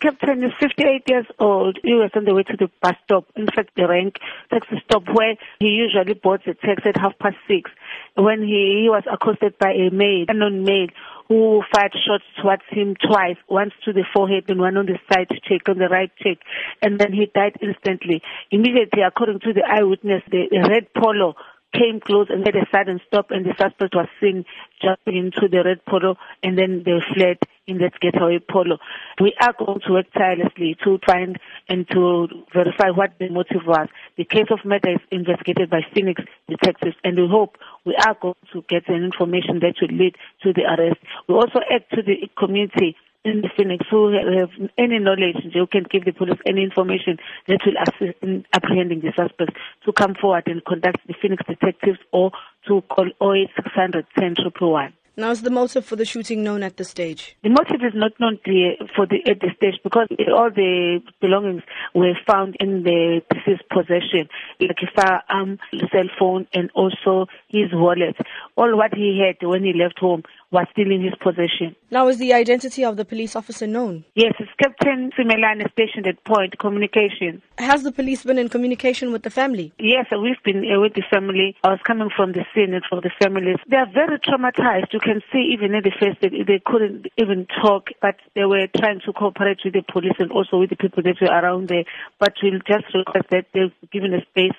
Captain is 58 years old. He was on the way to the bus stop, in fact, the rank taxi stop where he usually boards a taxi at half past six. When he, he was accosted by a a unknown male, who fired shots towards him twice, once to the forehead and one on the side cheek, on the right cheek, and then he died instantly. Immediately, according to the eyewitness, the, the red polo came close and made a sudden stop and the suspect was seen jumping into the red polo and then they fled in that getaway polo. We are going to work tirelessly to find and to verify what the motive was. The case of murder is investigated by Phoenix detectives and we hope we are going to get an information that will lead to the arrest. We also add to the community in the Phoenix who have any knowledge, who can give the police any information that will assist in apprehending the suspects to come forward and contact the Phoenix detectives or to call 08600 101. Now, is the motive for the shooting known at this stage? The motive is not known for the, at this stage because all the belongings were found in the deceased possession, like a firearm, cell phone, and also his wallet. All what he had when he left home was still in his possession. Now, is the identity of the police officer known? Yes, it's Captain Simelane stationed at Point Communications. Has the police been in communication with the family? Yes, we've been uh, with the family. I was coming from the scene and from the families. They are very traumatized. You can see even in the face that they couldn't even talk, but they were trying to cooperate with the police and also with the people that were around there. But we'll just request that they've given a space